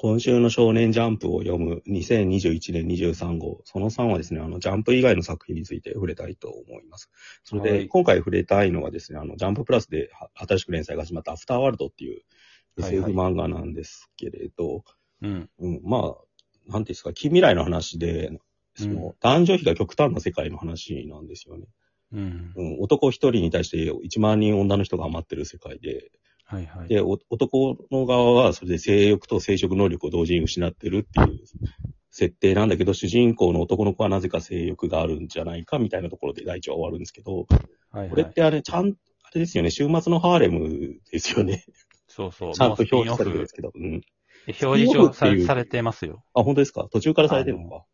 今週の少年ジャンプを読む2021年23号、その3はですね、あの、ジャンプ以外の作品について触れたいと思います。それで、はい今回触れたいのはですね、あの、ジャンププラスでは新しく連載が始まったアフターワールドっていうはいはい SF 漫画なんですけれど、うん。うん、まあ、なんていうんですか、近未来の話で、その、うん男女比が極端な世界の話なんですよね。うん。うん、男一人に対して1万人女の人が余ってる世界で、はいはい。で、お男の側はそれで性欲と生殖能力を同時に失ってるっていう設定なんだけど、主人公の男の子はなぜか性欲があるんじゃないかみたいなところで第一話終わるんですけど、はいはい。これってあれ、ちゃん、あれですよね、週末のハーレムですよね。そうそう。ちゃんと表示されてるんですけど。うん。表示されてますよ。あ、本当ですか？途中からされてるのか。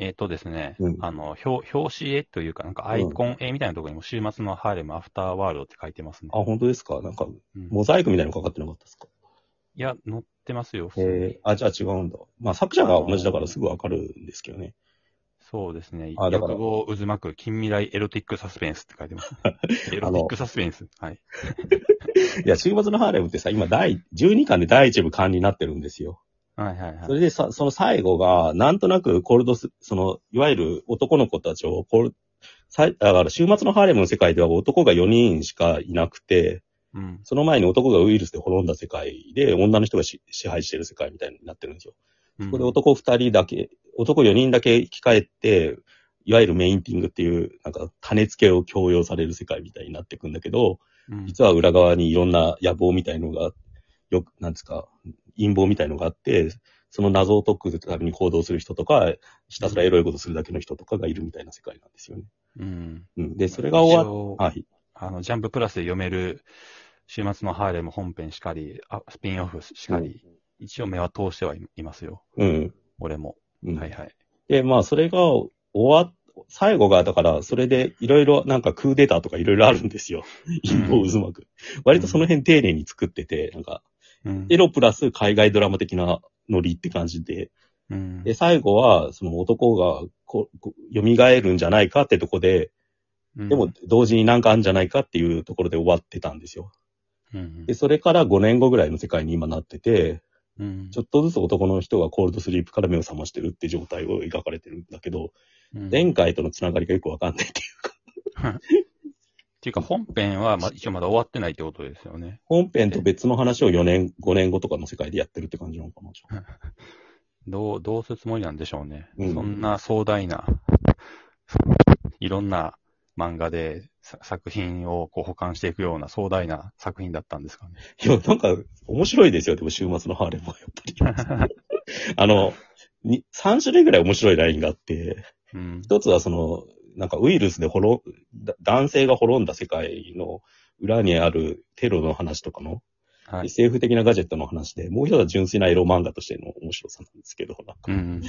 えっ、とですね、うんあの、表、表紙絵というか、なんかアイコン絵みたいなところにも、週末のハーレムアフターワールドって書いてますね。あ、本当ですか？なんか、うんモザイクみたいなのかかってなかったですか？いや、載ってますよ、普通にえー、あ、じゃあ違うんだ。まあ作者が同じだからすぐわかるんですけどね。そうですね。あだから欲望渦巻く近未来エロティックサスペンスって書いてます。エロティックサスペンス。はい。いや、週末のハーレムってさ、今第、12巻で第1部完になってるんですよ。はいはいはい。それでさ、その最後が、なんとなくコールドス、その、いわゆる男の子たちを、コール、さいだから週末のハーレムの世界では男が4人しかいなくて、うん。その前に男がウイルスで滅んだ世界で、女の人がし支配してる世界みたいになってるんですよ。うんここで男2人だけ、男4人だけ生き返って、いわゆるメインティングっていう、なんか種付けを強要される世界みたいになっていくんだけど、うん実は裏側にいろんな野望みたいのが、よく、なんですか、陰謀みたいのがあって、その謎を解くために行動する人とか、ひたすらエロいことするだけの人とかがいるみたいな世界なんですよね。うん。うん。で、それが終わっはい。あの、ジャンププラスで読める、週末のハーレム本編しかり、あスピンオフしかり、一応目は通してはいいますよ。うん。俺も。うん。はいはい。で、まあ、それが終わっ、最後が、だから、それで、いろいろ、なんか、クーデターとかいろいろあるんですよ。陰謀渦巻く。割とその辺丁寧に作ってて、なんか、うん。エロプラス海外ドラマ的なノリって感じで、うん。で、最後は、その男がここ蘇るんじゃないかってとこで、うんでも、同時になんかあるんじゃないかっていうところで終わってたんですよ。うんで、それから5年後ぐらいの世界に今なってて、うん。ちょっとずつ男の人がコールドスリープから目を覚ましてるって状態を描かれてるんだけど、うん前回とのつながりがよくわかんないっていうか、っていうか、本編は、ま、一応まだ終わってないってことですよね。本編と別の話を4年、5年後とかの世界でやってるって感じなのかな。どう、どうするつもりなんでしょうね。うんそんな壮大な、いろんな漫画でさ作品をこう保管していくような壮大な作品だったんですかね。いや、なんか、面白いですよ、でも週末のハーレムはやっぱり。あの、に3種類ぐらい面白いラインがあって、うん。一つはその、なんかウイルスで滅、だ男性が滅んだ世界の裏にあるテロの話とかの、はい。SF 的なガジェットの話で、もう一つは純粋なエロ漫画としての面白さなんですけど、なんかうん。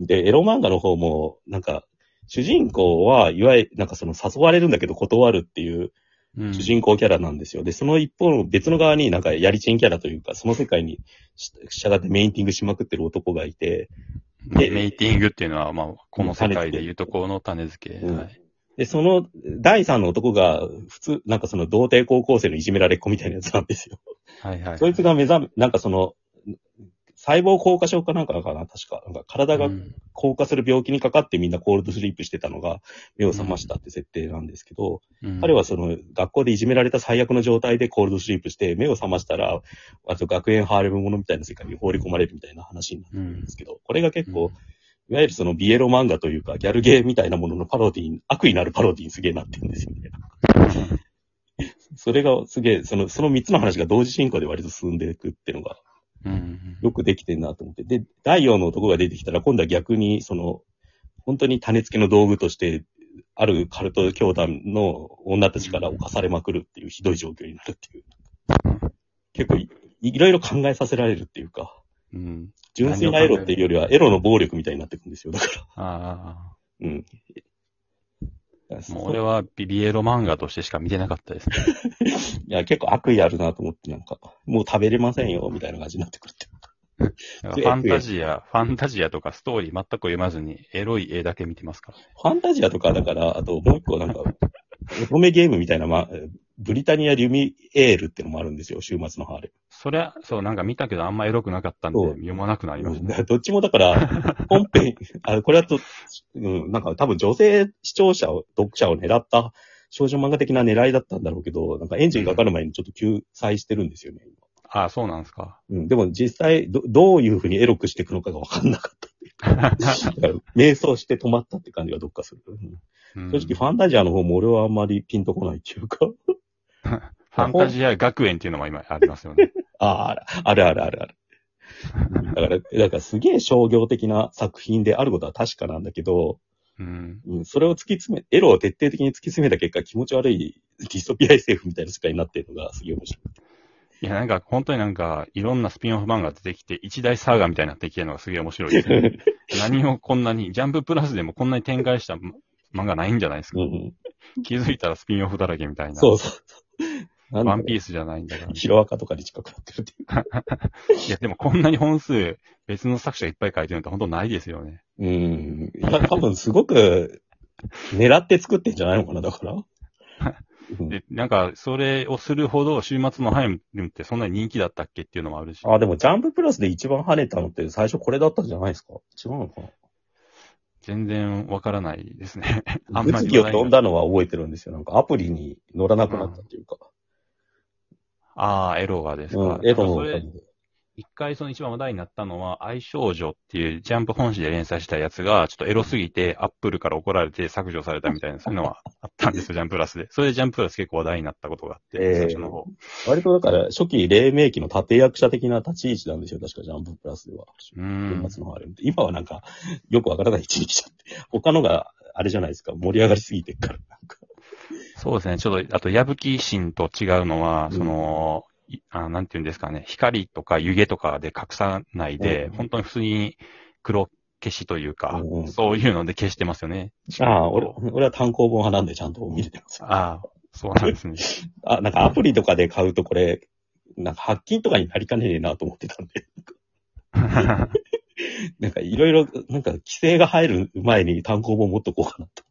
で、エロ漫画の方も、なんか、主人公はいわゆる、なんかその誘われるんだけど断るっていううん主人公キャラなんですよ。で、その一方の別の側になんかやりちんキャラというか、その世界にし従ってメインティングしまくってる男がいて、でメイティングっていうのは、まあ、この世界でいうとこの種付け。うんはい。で、その第三の男が普通、なんかその童貞高校生のいじめられっ子みたいなやつなんですよ。はいはい。そいつが目覚め、なんかその、細胞硬化症かなんかかな、確か。なんか体がうん。硬化する病気にかかってみんなコールドスリープしてたのが目を覚ましたって設定なんですけど、うん。彼はその学校でいじめられた最悪の状態でコールドスリープして目を覚ましたら、あと学園ハーレムものみたいな世界に放り込まれるみたいな話になるんですけど、これが結構、いわゆるそのビエロ漫画というかギャルゲーみたいなもののパロディー、悪意のあるパロディーにすげえなってるんですよね。それがすげえ、その、その三つの話が同時進行で割と進んでいくっていうのがよくできてんなと思って。で、第4の男が出てきたら、今度は逆に、その、本当に種付けの道具として、あるカルト教団の女たちから侵されまくるっていうひどい状況になるっていう。結構い、いろいろ考えさせられるっていうか、うん。純粋なエロっていうよりは、エロの暴力みたいになってくんですよ。だから。あうん。あ、もう俺はビビエロ漫画としてしか見てなかったですね。いや、結構悪意あるなと思って、なんか、もう食べれませんよ、みたいな感じになってくるって ファンタジア、ファンタジアとかストーリー全く読まずに、エロい絵だけ見てますからね。ファンタジアとかだから、あともう一個なんか、乙女ゲームみたいな、ま、ブリタニア・リュミエールってのもあるんですよ、週末のハーレそりゃ、そう、なんか見たけどあんまエロくなかったんでそう読まなくなりまム。しうんどっちもだから、本編、あこれはと、うん、なんか多分女性視聴者を、読者を狙った少女漫画的な狙いだったんだろうけど、なんかエンジンかかる前にちょっと救済してるんですよね。た。ああ、そうなんですか。うん、でも実際ど、どういうふうにエロくしていくのかがわかんなかったっていう。だから瞑想して止まったって感じがどっかする。うんうん正直、ファンタジアの方も俺はあんまりピンとこないっていうか。ファンタジア学園っていうのも今ありますよね。ああ、あるあるあるある。だから、だからすげえ商業的な作品であることは確かなんだけど、うん。うん、それを突き詰め、エロを徹底的に突き詰めた結果気持ち悪いディストピア SF みたいな世界になっているのがすげえ面白い。いや、なんか、本当になんか、いろんなスピンオフ漫画出てきて、一大サーガみたいになってきてるのがすげえ面白いですね。何をこんなに、ジャンププラスでもこんなに展開した漫画ないんじゃないですか？うんうん、気づいたらスピンオフだらけみたいな。そうそうそう。ワンピースじゃないんだから。ヒロアカとかに近くなってるっていう。いや、でもこんなに本数、別の作者いっぱい書いてるのって本当ないですよね。うん。いや、多分すごく狙って作ってんじゃないのかな、だから。うんで、なんか、それをするほど、週末のハイムってそんなに人気だったっけっていうのもあるし。あ、でもジャンププラスで一番跳ねたのって最初これだったんじゃないですか違うのかな全然わからないですね。あんまり物議を飛んだのは覚えてるんですよ。なんかアプリに乗らなくなったっていうか。ああ、エロがですか。うん、エロのそれおかげ、で。一回その一番話題になったのは、愛少女っていうジャンプ本誌で連載したやつが、ちょっとエロすぎて、アップルから怒られて削除されたみたいな、そういうのはあったんですよ、ジャンププラスで。それでジャンププラス結構話題になったことがあって、えー最初の方。割とだから初期黎明期の立役者的な立ち位置なんですよ。確かジャンププラスでは。うーん今はなんか、よくわからない位置に来ちゃって。他のが、あれじゃないですか。盛り上がりすぎてっから。なんかそうですね。ちょっと、あと、矢吹神と違うのは、うんその、いあなんていうんですかね、光とか湯気とかで隠さないで、うん本当に普通に黒消しというか、うんうんそういうので消してますよね。ああ、俺、俺は単行本派なんでちゃんと見れてます。ああ、そうなんですね。あ、なんかアプリとかで買うとこれ、なんか発金とかになりかねねえなと思ってたんで。なんかいろいろ、なんか規制が入る前に単行本持っとこうかなと。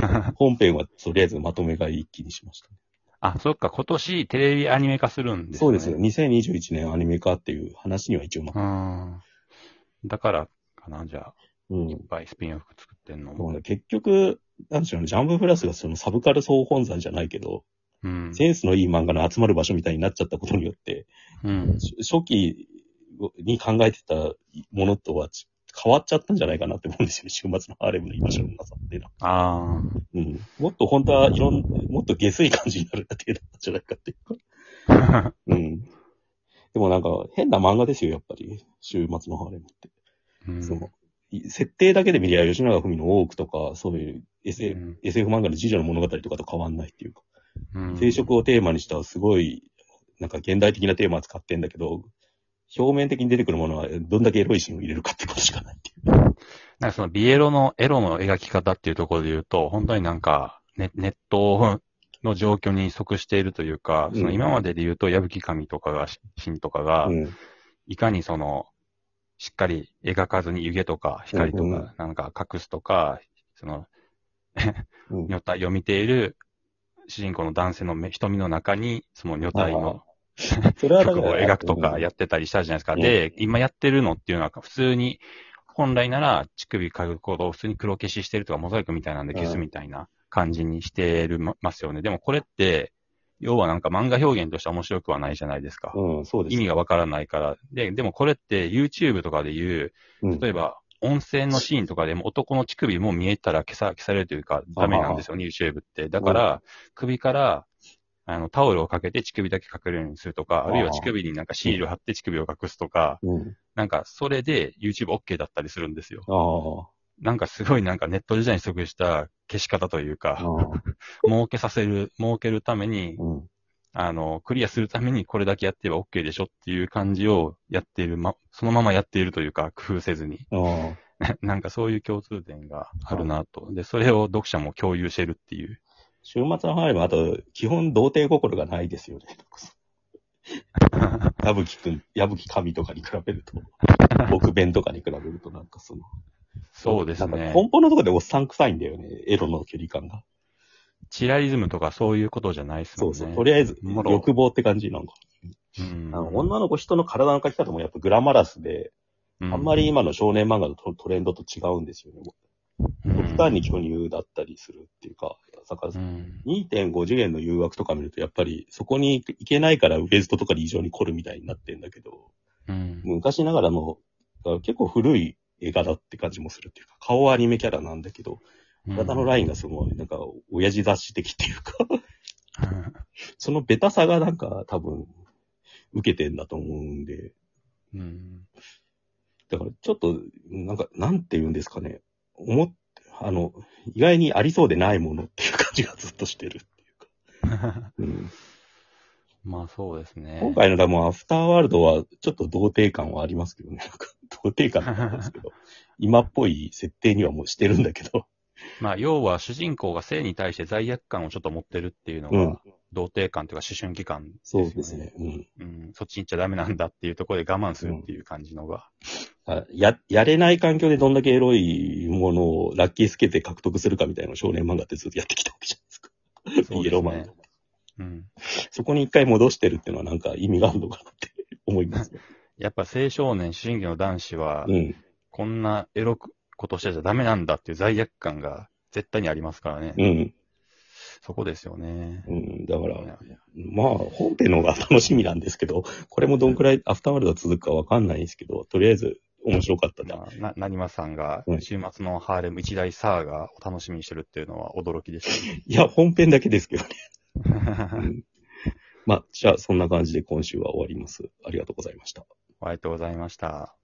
本編はとりあえずまとめ買い一気にしました。あ、そっか、今年テレビアニメ化するんですね。そうですよ。2021年アニメ化っていう話には一応なっうん。だからかな、じゃあ、うんいっぱいスピンオフ作ってんの。もうね結局、なんでしょうね、ジャンププラスがそのサブカル総本山じゃないけど、うん。センスのいい漫画の集まる場所みたいになっちゃったことによって、うん。し初期に考えてたものとはち変わっちゃったんじゃないかなって思うんですよ。週末のハーレムの居場所のなさっていうのは。あうん。もっと本当はいろん、もっと下水感じになるだけだったんじゃないかっていうか。あ。うん。でもなんか変な漫画ですよ、やっぱり。週末のハーレムって。うんその、い設定だけで見りゃ吉永文の多くとか、そういう SF,、うん SF 漫画の次女の物語とかと変わんないっていうか。うん定食をテーマにしたすごい、なんか現代的なテーマを使ってんだけど、表面的に出てくるものはどんだけエロいシーンを入れるかってことしかないっていう。なんかそのビエロのエロの描き方っていうところで言うと、本当になんかネネットの状況に即しているというか、うんその今までで言うと矢吹神とかが、神とかが、うん。いかにその、しっかり描かずに湯気とか光とかなんか隠すとか、その、うん 女体を見ている主人公の男性の目瞳の中に、その女体の それはだ曲を描くとかやっってたりしたじゃないですか。うんで、今やってるのっていうのは普通に、本来なら乳首嗅ぐことを普通に黒消ししてるとかモザイクみたいなんで消すみたいな感じにしてるまますよね。でもこれって、要はなんか漫画表現としては面白くはないじゃないですか。うん、そうです。意味がわからないから。で、でもこれって YouTube とかで言う、うん例えば音声のシーンとかでも男の乳首も見えたら消さ、消されるというかダメなんですよね、YouTube って。だから、首から、あの、タオルをかけて乳首だけ隠れるようにするとか、あるいは乳首になんかシール貼って乳首を隠すとか、うん。なんかそれで YouTube OK だったりするんですよ。あなんかすごいなんかネット時代に即した消し方というか、あ。儲けさせる、儲けるために、うん。あの、クリアするためにこれだけやってれば OK でしょっていう感じをやっている、ま、そのままやっているというか、工夫せずに。なんかそういう共通点があるなと。で、それを読者も共有してるっていう。週末のハーレム、あと、基本童貞心がないですよね。矢吹くん、矢吹神とかに比べると、僕弁とかに比べるとなんかその、そうですね。根本のところでおっさん臭いんだよね、エロの距離感が。チラリズムとかそういうことじゃないっすもんね。そうそう。とりあえず、欲望って感じなんか。うんあの女の子人の体の描き方もやっぱグラマラスで、あんまり、今の少年漫画のトトレンドと違うんですよね。うん極端に巨乳だったりするっていうか、だからうん。2.5次元の誘惑とか見ると、やっぱりそこに行けないからウエストとかに異常に凝るみたいになってんだけど、うん。昔ながらの、結構古い映画だって感じもするっていうか、顔はアニメキャラなんだけど、体のラインがすごい、なんか、親父雑誌的っていうか、そのベタさがなんか多分、受けてんだと思うんで、うん。だからちょっと、なんか、なんて言うんですかね、思っ、あの、意外にありそうでないものっていう感じがずっとしてるっていうか。うんまあそうですね。今回のでもアフターワールドはちょっと童貞感はありますけどね。なんか童貞感なんですけど、今っぽい設定にはもうしてるんだけど。まあ要は主人公が性に対して罪悪感をちょっと持ってるっていうのが、うん。童貞感というか思春期感ですよそうですね。うん。うん、そっちに行っちゃダメなんだっていうところで我慢するっていう感じのが。あや、やれない環境でどんだけエロいものをラッキーつけて獲得するかみたいな少年漫画ってずっとやってきたわけじゃないですか。そうですねイエロ。うん。そこに一回戻してるっていうのはなんか意味があるのかなって思いますね。やっぱ青少年、思春期の男子は、うん。こんなエロくことしてちゃダメなんだっていう罪悪感が絶対にありますからね。うん。そこですよね。うん。だから、まあ、本編の方が楽しみなんですけど、これもどんくらいアフターワールド続くかわかんないんですけど、とりあえず面白かったんで。まあ、な、なにまさんがうん、週末のハーレム一大サーガを楽しみにしてるっていうのは驚きでし いや、本編だけですけどね。たね。うんまあ、じゃあ、そんな感じで今週は終わります。ありがとうございました。ありがとうございました。